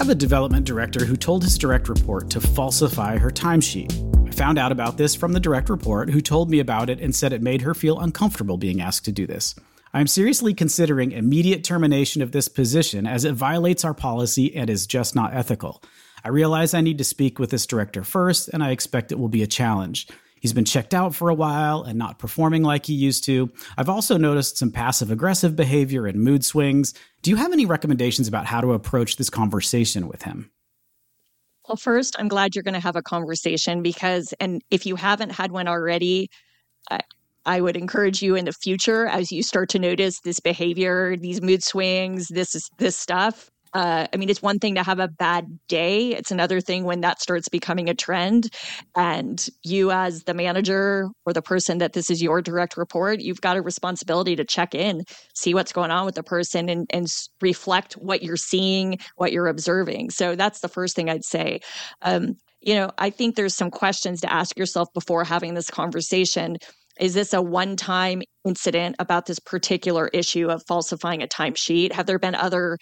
have a development director who told his direct report to falsify her timesheet. I found out about this from the direct report, who told me about it and said it made her feel uncomfortable being asked to do this. I am seriously considering immediate termination of this position as it violates our policy and is just not ethical. I realize I need to speak with this director first, and I expect it will be a challenge. He's been checked out for a while and not performing like he used to. I've also noticed some passive aggressive behavior and mood swings. Do you have any recommendations about how to approach this conversation with him? Well, first, I'm glad you're going to have a conversation because, and if you haven't had one already, I, I would encourage you in the future as you start to notice this behavior, these mood swings, this is this stuff uh, I mean, it's one thing to have a bad day. It's another thing when that starts becoming a trend. And you, as the manager or the person that this is your direct report, you've got a responsibility to check in, see what's going on with the person, and, and reflect what you're seeing, what you're observing. So that's the first thing I'd say. Um, you know, I think there's some questions to ask yourself before having this conversation. Is this a one time incident about this particular issue of falsifying a timesheet? Have there been other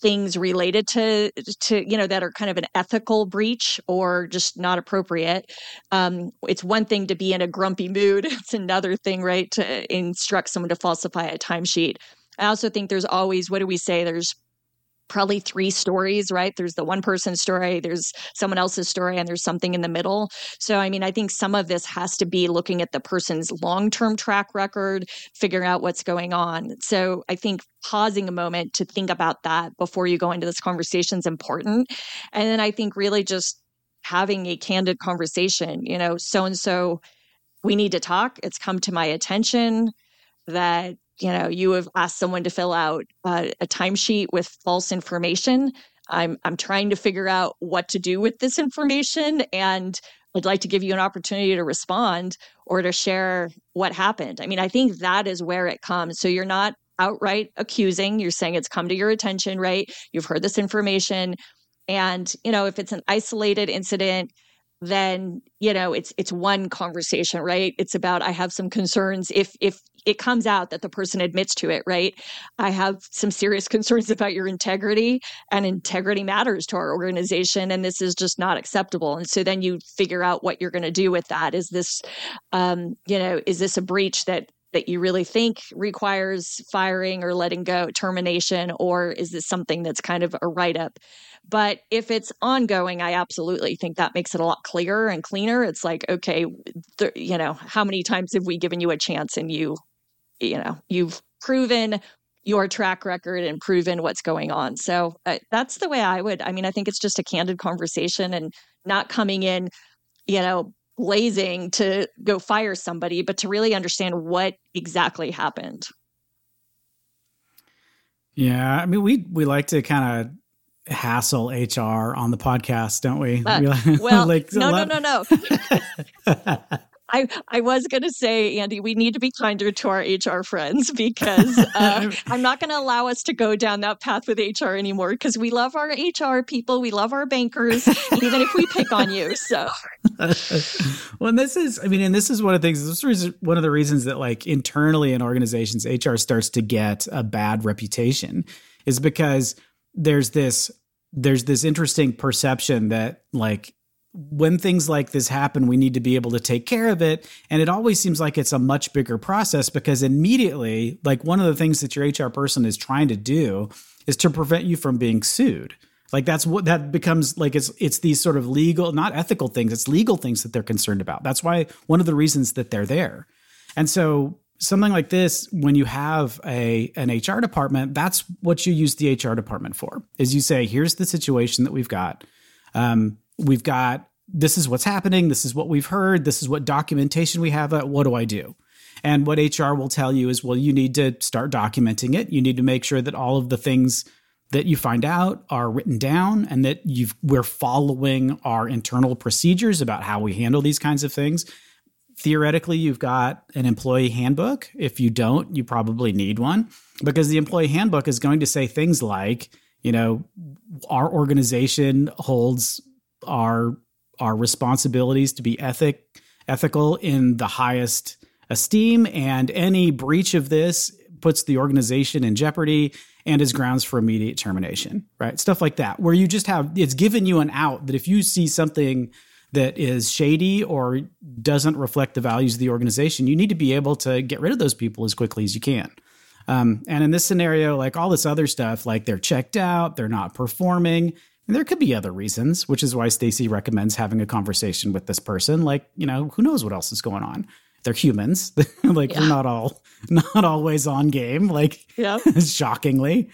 things related to to you know that are kind of an ethical breach or just not appropriate. Um, it's one thing to be in a grumpy mood. It's another thing right to instruct someone to falsify a timesheet. I also think there's always what do we say? There's probably three stories, right? There's the one person story, there's someone else's story, and there's something in the middle. So, I mean, I think some of this has to be looking at the person's long term track record, figuring out what's going on. So, I think pausing a moment to think about that before you go into this conversation is important. And then I think really just having a candid conversation, you know, so and so, we need to talk. It's come to my attention that you know you have asked someone to fill out uh, a timesheet with false information. I'm i'm trying to figure out what to do with this information and i'd like to give you an opportunity to respond or to share what happened. I mean i think that is where it comes. So you're not outright accusing. You're saying it's come to your attention right? You've heard this information. And you know if it's an isolated incident then you know it's it's one conversation right? It's about i have some concerns. If if it comes out that the person admits to it right i have some serious concerns about your integrity and integrity matters to our organization and this is just not acceptable and so then you figure out what you're going to do with that is this um you know is this a breach that that you really think requires firing or letting go, termination, or is this something that's kind of a write up? But if it's ongoing, I absolutely think that makes it a lot clearer and cleaner. It's like, okay, th- you know, how many times have we given you a chance and you, you know, you've proven your track record and proven what's going on. So uh, that's the way I would. I mean, I think it's just a candid conversation and not coming in, you know, blazing to go fire somebody, but to really understand what exactly happened. Yeah, I mean, we we like to kind of hassle HR on the podcast, don't we? Uh, we well, like, no, no, no, no. I, I was going to say, Andy, we need to be kinder to our HR friends because uh, I'm not going to allow us to go down that path with HR anymore because we love our HR people. We love our bankers, even if we pick on you. So, well, and this is, I mean, and this is one of the things, this is one of the reasons that, like, internally in organizations, HR starts to get a bad reputation is because there's this there's this interesting perception that like when things like this happen, we need to be able to take care of it. And it always seems like it's a much bigger process because immediately, like one of the things that your HR person is trying to do is to prevent you from being sued. Like that's what that becomes like it's it's these sort of legal, not ethical things, it's legal things that they're concerned about. That's why one of the reasons that they're there. And so something like this, when you have a an HR department, that's what you use the HR department for. Is you say, here's the situation that we've got. Um, we've got this is what's happening, this is what we've heard, this is what documentation we have. Uh, what do I do? And what HR will tell you is, well, you need to start documenting it. You need to make sure that all of the things that you find out are written down and that you've we're following our internal procedures about how we handle these kinds of things. Theoretically, you've got an employee handbook. If you don't, you probably need one because the employee handbook is going to say things like, you know, our organization holds our our responsibilities to be ethic ethical in the highest esteem and any breach of this puts the organization in jeopardy and is grounds for immediate termination, right? Stuff like that, where you just have it's given you an out that if you see something that is shady or doesn't reflect the values of the organization, you need to be able to get rid of those people as quickly as you can. Um, and in this scenario, like all this other stuff, like they're checked out, they're not performing, and there could be other reasons, which is why Stacey recommends having a conversation with this person. Like, you know, who knows what else is going on? They're humans. like yeah. we're not all not always on game. Like, yeah. shockingly,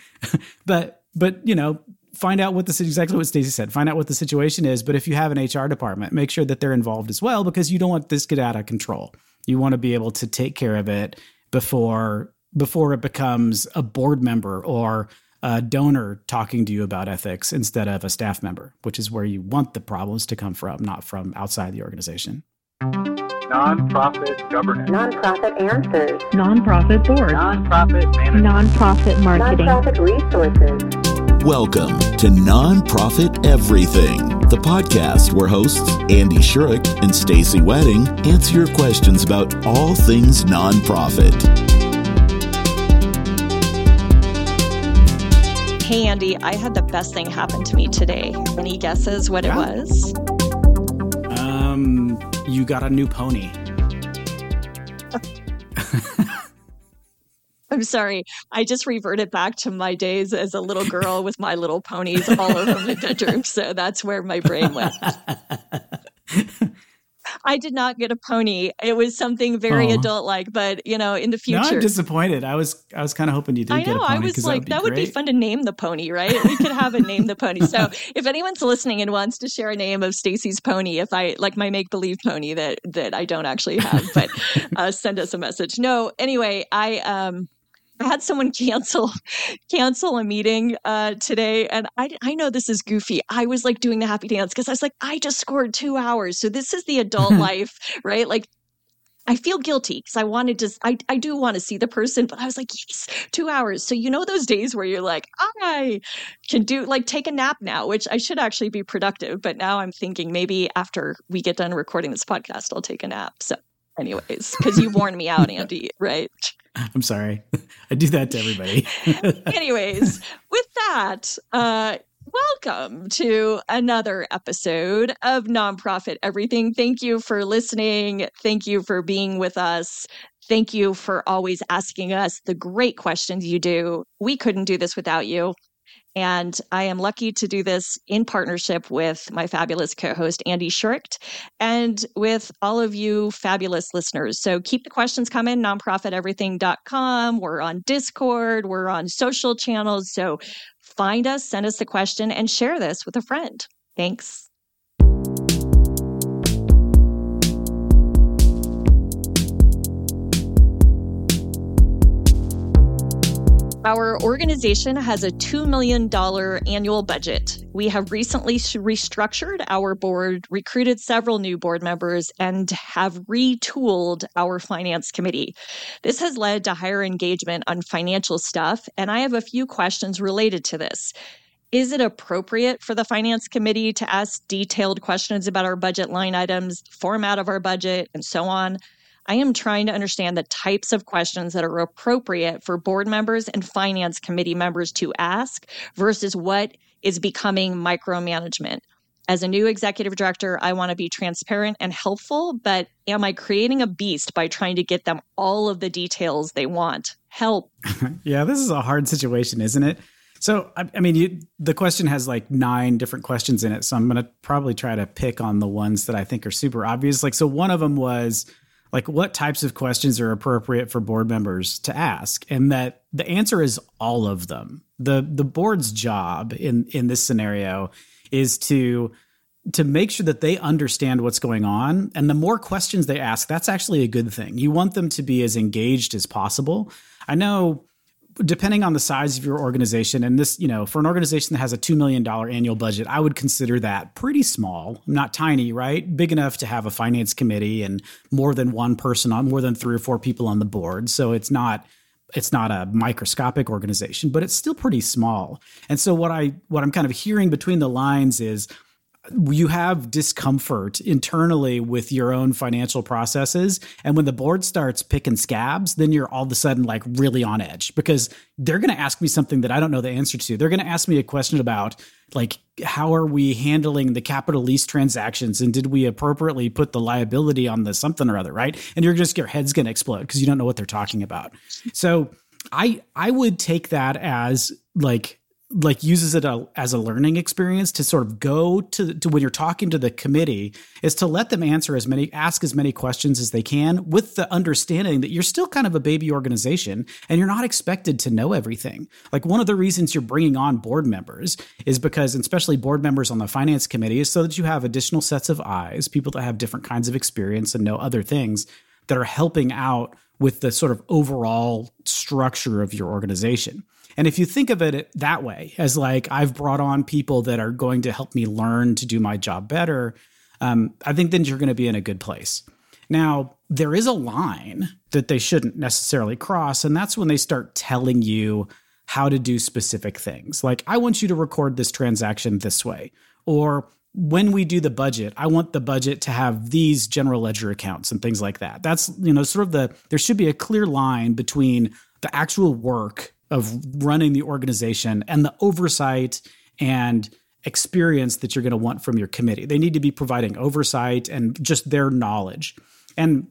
but but you know, find out what the exactly what Stacey said. Find out what the situation is. But if you have an HR department, make sure that they're involved as well because you don't want this get out of control. You want to be able to take care of it before before it becomes a board member or a donor talking to you about ethics instead of a staff member, which is where you want the problems to come from, not from outside the organization. Nonprofit governance. Nonprofit answers. Nonprofit board. Nonprofit management. Nonprofit marketing. Nonprofit resources. Welcome to Nonprofit Everything, the podcast where hosts Andy Schuricht and Stacey Wedding answer your questions about all things nonprofit. Hey Andy, I had the best thing happen to me today. Any guesses what yeah. it was? Um, you got a new pony. I'm sorry. I just reverted back to my days as a little girl with my little ponies all over my bedroom. So that's where my brain went. I did not get a pony. It was something very adult like, but you know, in the future. No, I'm disappointed. I was I was kind of hoping you did. I know. I was like, that, would, that would be fun to name the pony, right? We could have a name the pony. So if anyone's listening and wants to share a name of Stacey's pony, if I like my make believe pony that that I don't actually have, but uh, send us a message. No, anyway, I um I had someone cancel cancel a meeting uh, today, and I I know this is goofy. I was like doing the happy dance because I was like, I just scored two hours, so this is the adult life, right? Like. I feel guilty because I wanted to, I, I do want to see the person, but I was like, yes, two hours. So, you know, those days where you're like, I can do, like, take a nap now, which I should actually be productive. But now I'm thinking maybe after we get done recording this podcast, I'll take a nap. So, anyways, because you warned me out, Andy, right? I'm sorry. I do that to everybody. anyways, with that, uh, welcome to another episode of Nonprofit Everything. Thank you for listening. Thank you for being with us. Thank you for always asking us the great questions you do. We couldn't do this without you. And I am lucky to do this in partnership with my fabulous co host, Andy Schuricht, and with all of you fabulous listeners. So keep the questions coming, nonprofiteverything.com. We're on Discord, we're on social channels. So find us, send us the question, and share this with a friend. Thanks. Our organization has a $2 million annual budget. We have recently restructured our board, recruited several new board members, and have retooled our finance committee. This has led to higher engagement on financial stuff, and I have a few questions related to this. Is it appropriate for the finance committee to ask detailed questions about our budget line items, format of our budget, and so on? I am trying to understand the types of questions that are appropriate for board members and finance committee members to ask versus what is becoming micromanagement. As a new executive director, I want to be transparent and helpful, but am I creating a beast by trying to get them all of the details they want? Help. yeah, this is a hard situation, isn't it? So, I, I mean, you, the question has like nine different questions in it. So, I'm going to probably try to pick on the ones that I think are super obvious. Like, so one of them was, like what types of questions are appropriate for board members to ask? And that the answer is all of them. The the board's job in in this scenario is to to make sure that they understand what's going on. And the more questions they ask that's actually a good thing. You want them to be as engaged as possible. I know depending on the size of your organization and this you know for an organization that has a $2 million annual budget i would consider that pretty small not tiny right? Big enough to have a finance committee and more than one person on more than three or four people on the board. So it's not it's not a microscopic organization but it's still pretty small. And so what i what i'm kind of hearing between the lines is you have discomfort internally with your own financial processes. And when the board starts picking scabs, then you're all of a sudden like really on edge because they're going to ask me something that I don't know the answer to. They're going to ask me a question about like, how are we handling the capital lease transactions? And did we appropriately put the liability on the something or other, right? And you're just, your head's going to explode because you don't know what they're talking about. So I, I would take that as like, like uses it as a learning experience to sort of go to, to when you're talking to the committee is to let them answer as many ask as many questions as they can with the understanding that you're still kind of a baby organization and you're not expected to know everything. Like one of the reasons you're bringing on board members is because especially board members on the finance committee is so that you have additional sets of eyes people that have different kinds of experience and know other things that are helping out with the sort of overall structure of your organization and if you think of it that way, as like I've brought on people that are going to help me learn to do my job better, um, I think then you're going to be in a good place. Now, there is a line that they shouldn't necessarily cross, and that's when they start telling you how to do specific things. Like, I want you to record this transaction this way, or when we do the budget, I want the budget to have these general ledger accounts and things like that. That's, you know, sort of the, there should be a clear line between the actual work of running the organization and the oversight and experience that you're going to want from your committee. They need to be providing oversight and just their knowledge. And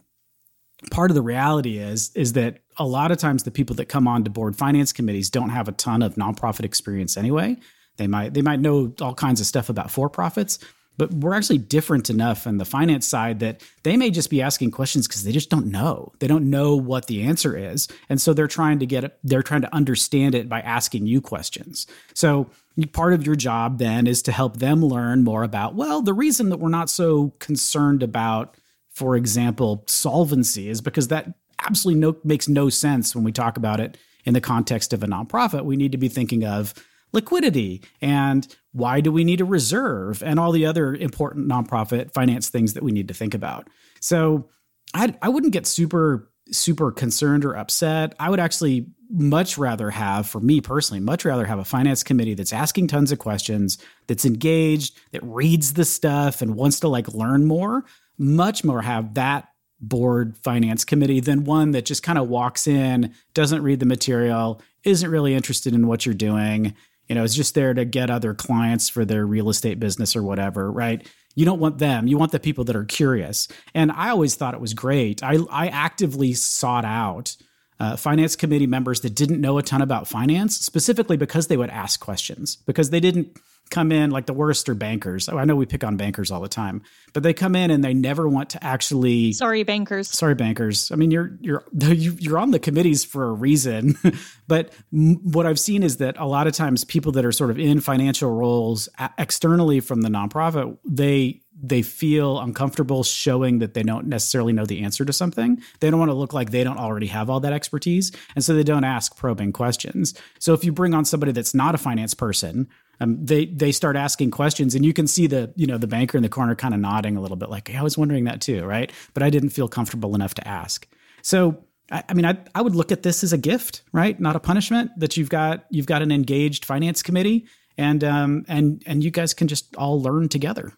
part of the reality is is that a lot of times the people that come on to board finance committees don't have a ton of nonprofit experience anyway. They might they might know all kinds of stuff about for profits, but we're actually different enough on the finance side that they may just be asking questions because they just don't know. They don't know what the answer is. And so they're trying to get they're trying to understand it by asking you questions. So part of your job then is to help them learn more about, well, the reason that we're not so concerned about, for example, solvency is because that absolutely no, makes no sense when we talk about it in the context of a nonprofit. We need to be thinking of liquidity and why do we need a reserve and all the other important nonprofit finance things that we need to think about. So I, I wouldn't get super, super concerned or upset. I would actually much rather have, for me personally, much rather have a finance committee that's asking tons of questions, that's engaged, that reads the stuff and wants to like learn more, much more have that board finance committee than one that just kind of walks in, doesn't read the material, isn't really interested in what you're doing, you know, is just there to get other clients for their real estate business or whatever, right? You don't want them. You want the people that are curious. And I always thought it was great. I, I actively sought out uh, finance committee members that didn't know a ton about finance, specifically because they would ask questions, because they didn't come in like the worst are bankers. Oh, I know we pick on bankers all the time, but they come in and they never want to actually. Sorry, bankers. Sorry, bankers. I mean, you're you're you're on the committees for a reason, but what I've seen is that a lot of times people that are sort of in financial roles externally from the nonprofit, they they feel uncomfortable showing that they don't necessarily know the answer to something. They don't want to look like they don't already have all that expertise. And so they don't ask probing questions. So if you bring on somebody that's not a finance person um, they they start asking questions, and you can see the you know the banker in the corner kind of nodding a little bit, like hey, I was wondering that too, right? But I didn't feel comfortable enough to ask. So I, I mean, I I would look at this as a gift, right? Not a punishment. That you've got you've got an engaged finance committee, and um and and you guys can just all learn together.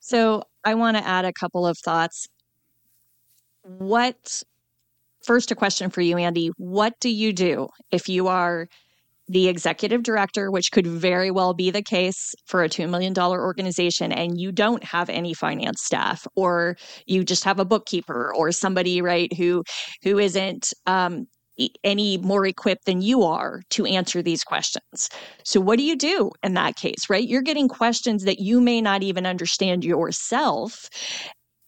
So I want to add a couple of thoughts. What first a question for you andy what do you do if you are the executive director, which could very well be the case for a $2 million organization, and you don't have any finance staff, or you just have a bookkeeper or somebody, right, who who isn't um, any more equipped than you are to answer these questions. So, what do you do in that case, right? You're getting questions that you may not even understand yourself.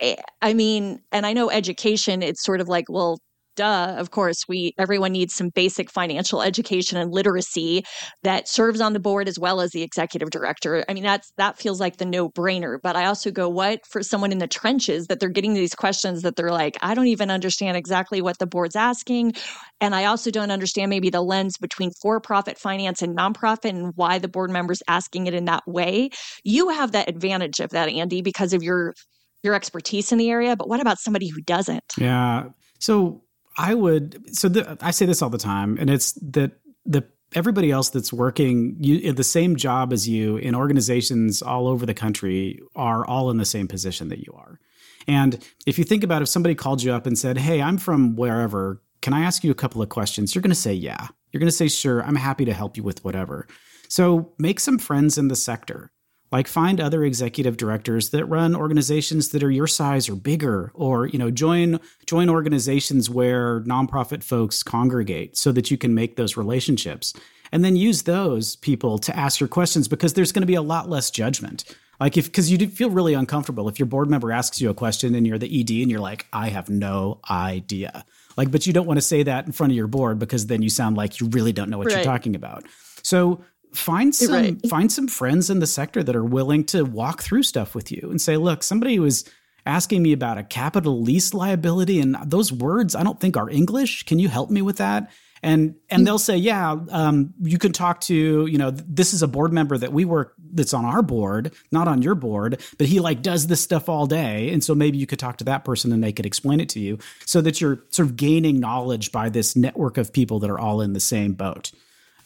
Eh, I mean, and I know education, it's sort of like, well, duh of course we everyone needs some basic financial education and literacy that serves on the board as well as the executive director. I mean that's that feels like the no brainer but i also go what for someone in the trenches that they're getting these questions that they're like i don't even understand exactly what the board's asking and i also don't understand maybe the lens between for profit finance and nonprofit and why the board members asking it in that way? You have that advantage of that andy because of your your expertise in the area but what about somebody who doesn't? Yeah. So I would so the, I say this all the time, and it's that the everybody else that's working you, the same job as you in organizations all over the country are all in the same position that you are. And if you think about if somebody called you up and said, Hey, I'm from wherever, can I ask you a couple of questions? You're going to say, Yeah. You're going to say, Sure, I'm happy to help you with whatever. So make some friends in the sector. Like find other executive directors that run organizations that are your size or bigger, or you know, join join organizations where nonprofit folks congregate so that you can make those relationships. And then use those people to ask your questions because there's going to be a lot less judgment. Like if because you feel really uncomfortable if your board member asks you a question and you're the ED and you're like, I have no idea. Like, but you don't want to say that in front of your board because then you sound like you really don't know what right. you're talking about. So find some right. find some friends in the sector that are willing to walk through stuff with you and say, look, somebody was asking me about a capital lease liability and those words I don't think are English. Can you help me with that? and and they'll say yeah um, you can talk to you know this is a board member that we work that's on our board not on your board but he like does this stuff all day and so maybe you could talk to that person and they could explain it to you so that you're sort of gaining knowledge by this network of people that are all in the same boat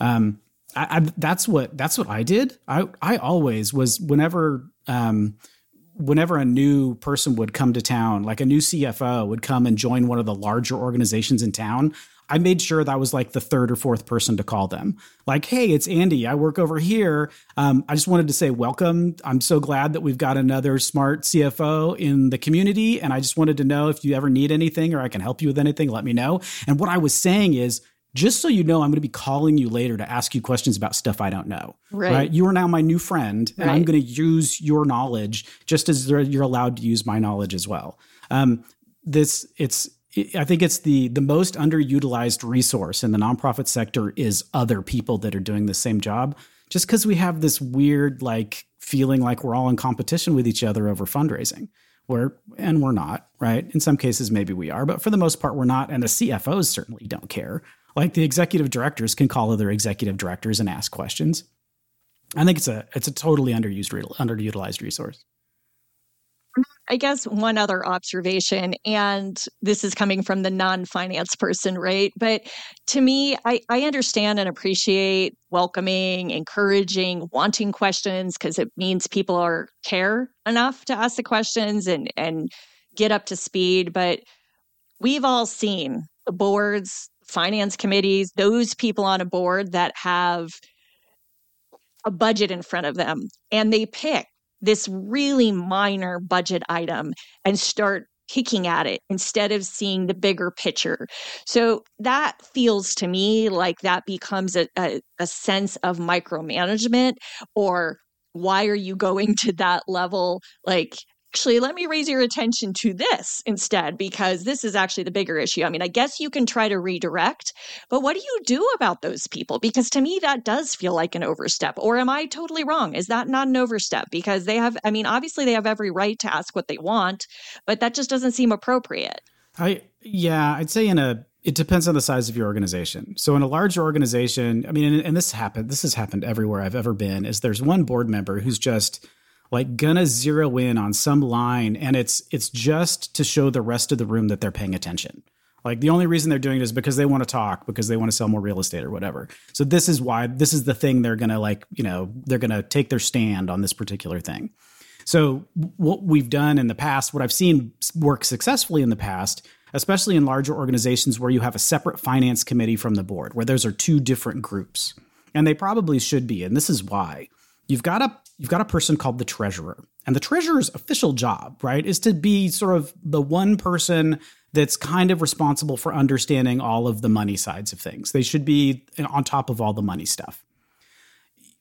um, I, I, that's what that's what I did. I I always was whenever um, whenever a new person would come to town, like a new CFO would come and join one of the larger organizations in town, I made sure that was like the third or fourth person to call them. Like, hey, it's Andy. I work over here. Um, I just wanted to say welcome. I'm so glad that we've got another smart CFO in the community. And I just wanted to know if you ever need anything or I can help you with anything, let me know. And what I was saying is, just so you know, I'm going to be calling you later to ask you questions about stuff I don't know. Right. right? You are now my new friend, and right. I'm going to use your knowledge just as you're allowed to use my knowledge as well. Um, this it's I think it's the the most underutilized resource in the nonprofit sector is other people that are doing the same job. Just because we have this weird like feeling like we're all in competition with each other over fundraising, where and we're not, right? In some cases, maybe we are, but for the most part, we're not. And the CFOs certainly don't care. Like the executive directors can call other executive directors and ask questions. I think it's a it's a totally underused underutilized resource. I guess one other observation, and this is coming from the non finance person, right? But to me, I, I understand and appreciate welcoming, encouraging, wanting questions because it means people are care enough to ask the questions and, and get up to speed. But we've all seen the boards, finance committees, those people on a board that have a budget in front of them and they pick this really minor budget item and start picking at it instead of seeing the bigger picture. So that feels to me like that becomes a, a, a sense of micromanagement or why are you going to that level? Like, actually, let me raise your attention to this instead, because this is actually the bigger issue. I mean, I guess you can try to redirect, but what do you do about those people? Because to me, that does feel like an overstep. Or am I totally wrong? Is that not an overstep? Because they have, I mean, obviously they have every right to ask what they want, but that just doesn't seem appropriate. I, yeah, I'd say in a, it depends on the size of your organization. So in a larger organization, I mean, and, and this happened, this has happened everywhere I've ever been, is there's one board member who's just, like gonna zero in on some line and it's it's just to show the rest of the room that they're paying attention. Like the only reason they're doing it is because they want to talk because they want to sell more real estate or whatever. So this is why this is the thing they're gonna like you know they're gonna take their stand on this particular thing. So what we've done in the past what i've seen work successfully in the past especially in larger organizations where you have a separate finance committee from the board where those are two different groups and they probably should be and this is why. You've got a you've got a person called the treasurer. And the treasurer's official job, right, is to be sort of the one person that's kind of responsible for understanding all of the money sides of things. They should be on top of all the money stuff.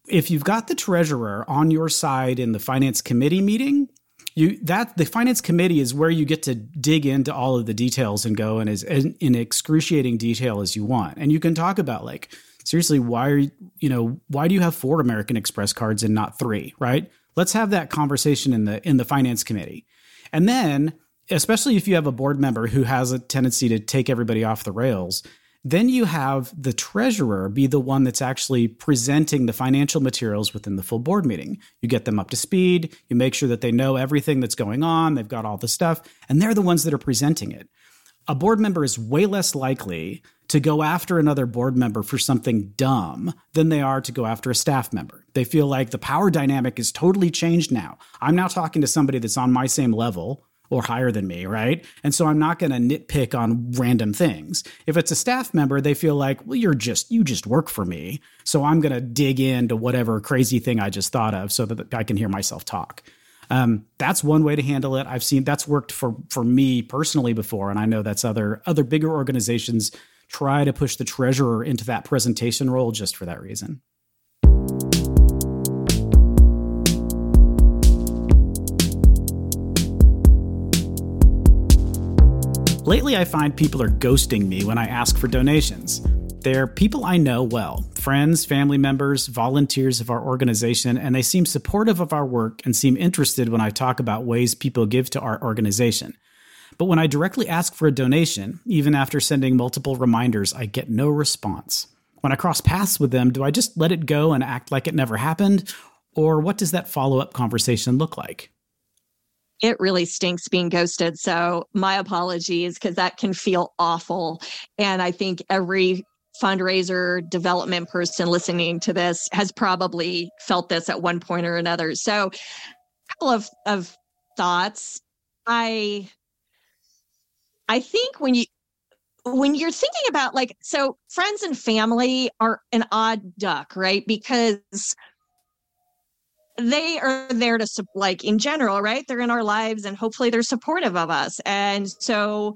If you've got the treasurer on your side in the finance committee meeting, you that the finance committee is where you get to dig into all of the details and go in as in, in excruciating detail as you want. And you can talk about like seriously, why are you, you know, why do you have four American Express cards and not three, right? Let's have that conversation in the in the finance committee. And then, especially if you have a board member who has a tendency to take everybody off the rails, then you have the treasurer be the one that's actually presenting the financial materials within the full board meeting. You get them up to speed, you make sure that they know everything that's going on, they've got all the stuff, and they're the ones that are presenting it a board member is way less likely to go after another board member for something dumb than they are to go after a staff member. They feel like the power dynamic is totally changed now. I'm now talking to somebody that's on my same level or higher than me, right? And so I'm not going to nitpick on random things. If it's a staff member, they feel like, well, you're just, you just work for me. So I'm going to dig into whatever crazy thing I just thought of so that I can hear myself talk. Um, that's one way to handle it. I've seen that's worked for for me personally before, and I know that's other other bigger organizations try to push the treasurer into that presentation role just for that reason. Lately, I find people are ghosting me when I ask for donations. They're people I know well friends, family members, volunteers of our organization, and they seem supportive of our work and seem interested when I talk about ways people give to our organization. But when I directly ask for a donation, even after sending multiple reminders, I get no response. When I cross paths with them, do I just let it go and act like it never happened? Or what does that follow up conversation look like? It really stinks being ghosted. So, my apologies because that can feel awful. And I think every fundraiser development person listening to this has probably felt this at one point or another. So, a couple of, of thoughts. I I think when you when you're thinking about like so friends and family are an odd duck, right? Because they are there to like in general, right? They're in our lives and hopefully they're supportive of us. And so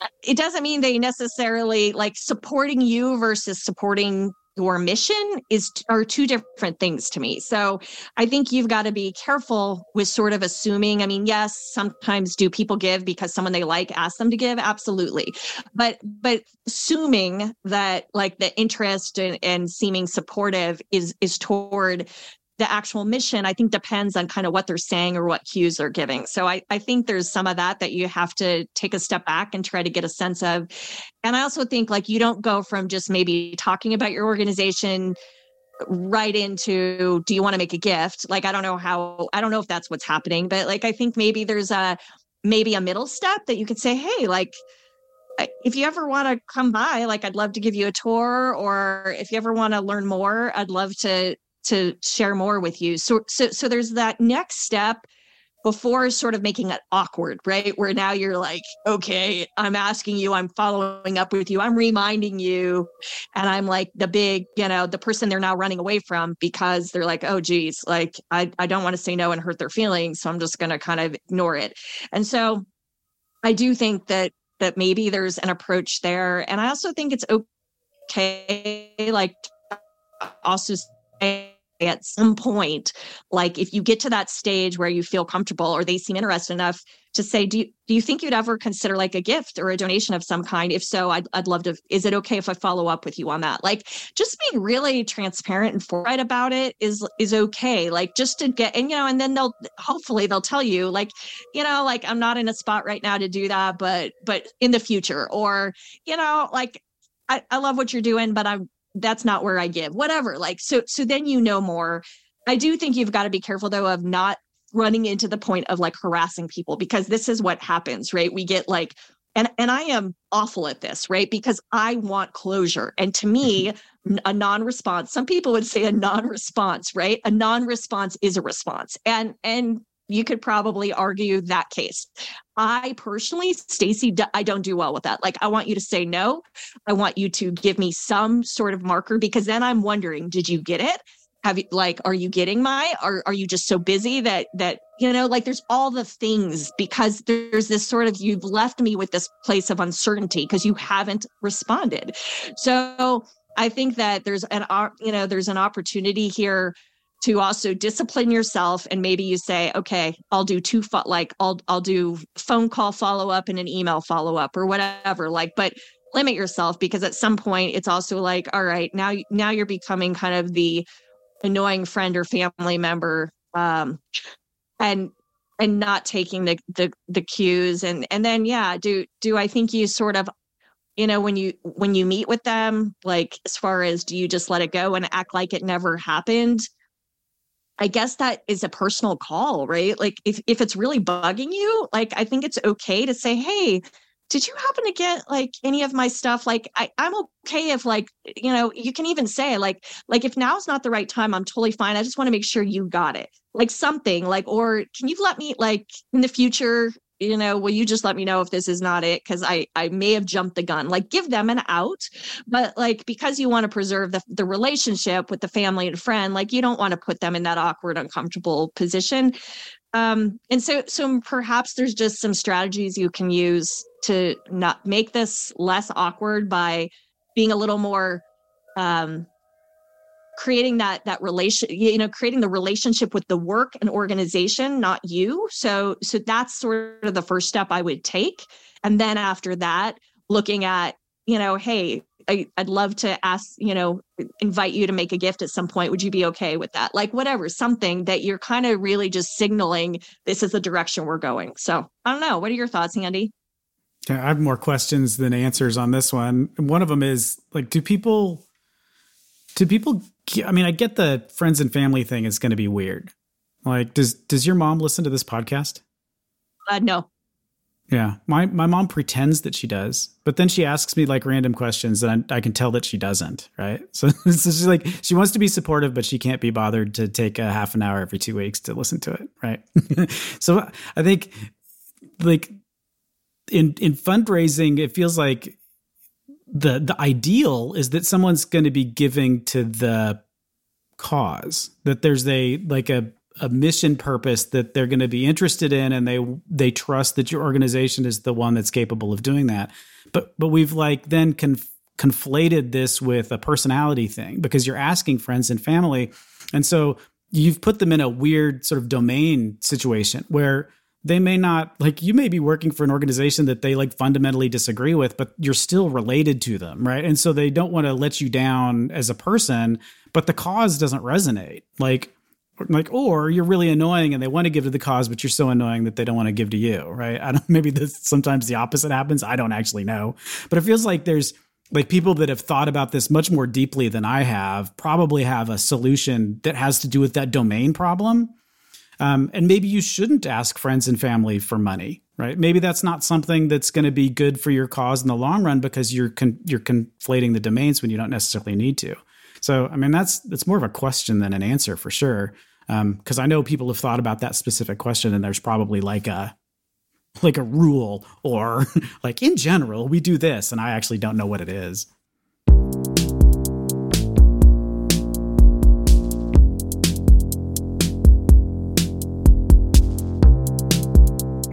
uh, it doesn't mean they necessarily like supporting you versus supporting your mission is are two different things to me. So I think you've got to be careful with sort of assuming. I mean, yes, sometimes do people give because someone they like ask them to give? Absolutely. But but assuming that like the interest and, and seeming supportive is is toward the actual mission i think depends on kind of what they're saying or what cues they're giving. So I, I think there's some of that that you have to take a step back and try to get a sense of. And i also think like you don't go from just maybe talking about your organization right into do you want to make a gift? Like i don't know how i don't know if that's what's happening but like i think maybe there's a maybe a middle step that you could say hey like if you ever want to come by like i'd love to give you a tour or if you ever want to learn more i'd love to to share more with you. So, so, so there's that next step before sort of making it awkward, right? Where now you're like, okay, I'm asking you, I'm following up with you, I'm reminding you. And I'm like the big, you know, the person they're now running away from because they're like, oh, geez, like I, I don't want to say no and hurt their feelings. So I'm just going to kind of ignore it. And so I do think that that maybe there's an approach there. And I also think it's okay, like also at some point like if you get to that stage where you feel comfortable or they seem interested enough to say do you, do you think you'd ever consider like a gift or a donation of some kind? If so I'd, I'd love to is it okay if i follow up with you on that? Like just being really transparent and forthright about it is is okay like just to get and you know and then they'll hopefully they'll tell you like you know like i'm not in a spot right now to do that but but in the future or you know like I, I love what you're doing, but I'm that's not where I give, whatever. Like, so, so then you know more. I do think you've got to be careful though of not running into the point of like harassing people because this is what happens, right? We get like, and and I am awful at this, right? Because I want closure. And to me, mm-hmm. a non-response, some people would say a non-response, right? A non-response is a response. And and you could probably argue that case. I personally, Stacey, I don't do well with that. Like, I want you to say no. I want you to give me some sort of marker because then I'm wondering, did you get it? Have you like, are you getting my? Are are you just so busy that that you know, like there's all the things because there's this sort of you've left me with this place of uncertainty because you haven't responded. So I think that there's an you know there's an opportunity here to also discipline yourself and maybe you say okay i'll do two fo- like i'll i'll do phone call follow up and an email follow up or whatever like but limit yourself because at some point it's also like all right now now you're becoming kind of the annoying friend or family member um and and not taking the the the cues and and then yeah do do i think you sort of you know when you when you meet with them like as far as do you just let it go and act like it never happened I guess that is a personal call, right? Like if if it's really bugging you, like I think it's okay to say, "Hey, did you happen to get like any of my stuff? Like, I, I'm okay if like, you know, you can even say like, like if now's not the right time, I'm totally fine. I just want to make sure you got it. Like something like, or can you let me like in the future, you know, will you just let me know if this is not it? Cause I, I may have jumped the gun, like give them an out, but like, because you want to preserve the, the relationship with the family and friend, like you don't want to put them in that awkward, uncomfortable position. Um, and so, so perhaps there's just some strategies you can use to not make this less awkward by being a little more, um, creating that that relation you know creating the relationship with the work and organization not you. So so that's sort of the first step i would take. And then after that looking at you know hey I, would love to ask you know invite you to make a gift at some point. Would you be okay with that? Like whatever something that you're kind of really just signaling this is the direction we're going. So i don't know. What are your thoughts andy? Yeah, I have more questions than answers on this one. One of them is like, do people, do people I mean, I get the friends and family thing is going to be weird. Like, does does your mom listen to this podcast? Uh, no. Yeah, my my mom pretends that she does, but then she asks me like random questions, and I, I can tell that she doesn't. Right, so, so she's like she wants to be supportive, but she can't be bothered to take a half an hour every two weeks to listen to it. Right, so I think like in in fundraising, it feels like the the ideal is that someone's going to be giving to the cause that there's a like a a mission purpose that they're going to be interested in and they they trust that your organization is the one that's capable of doing that. But but we've like then conf- conflated this with a personality thing because you're asking friends and family. And so you've put them in a weird sort of domain situation where they may not like you may be working for an organization that they like fundamentally disagree with but you're still related to them right? And so they don't want to let you down as a person but the cause doesn't resonate. Like like or you're really annoying and they want to give to the cause but you're so annoying that they don't want to give to you right? I don't maybe this sometimes the opposite happens. I don't actually know. But it feels like there's like people that have thought about this much more deeply than i have probably have a solution that has to do with that domain problem um, and maybe you shouldn't ask friends and family for money, right? Maybe that's not something that's going to be good for your cause in the long run because you're con- you're conflating the domains when you don't necessarily need to. So, I mean, that's that's more of a question than an answer for sure. Because um, I know people have thought about that specific question, and there's probably like a like a rule or like in general we do this, and I actually don't know what it is.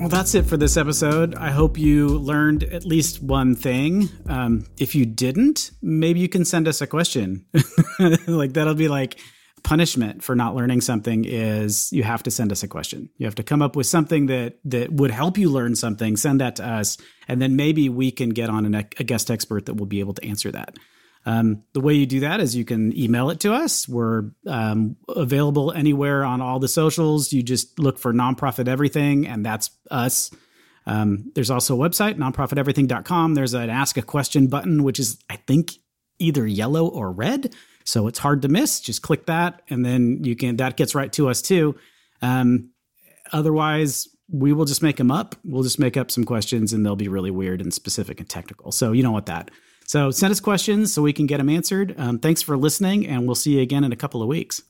Well, that's it for this episode. I hope you learned at least one thing. Um, if you didn't, maybe you can send us a question. like that'll be like punishment for not learning something is you have to send us a question. You have to come up with something that that would help you learn something. Send that to us, and then maybe we can get on an, a guest expert that will be able to answer that. Um, the way you do that is you can email it to us. We're um, available anywhere on all the socials. You just look for nonprofit everything, and that's us. Um, there's also a website, nonprofiteverything.com. There's an ask a question button, which is, I think, either yellow or red. So it's hard to miss. Just click that, and then you can, that gets right to us too. Um, otherwise, we will just make them up. We'll just make up some questions, and they'll be really weird and specific and technical. So you don't want that. So send us questions so we can get them answered. Um, thanks for listening, and we'll see you again in a couple of weeks.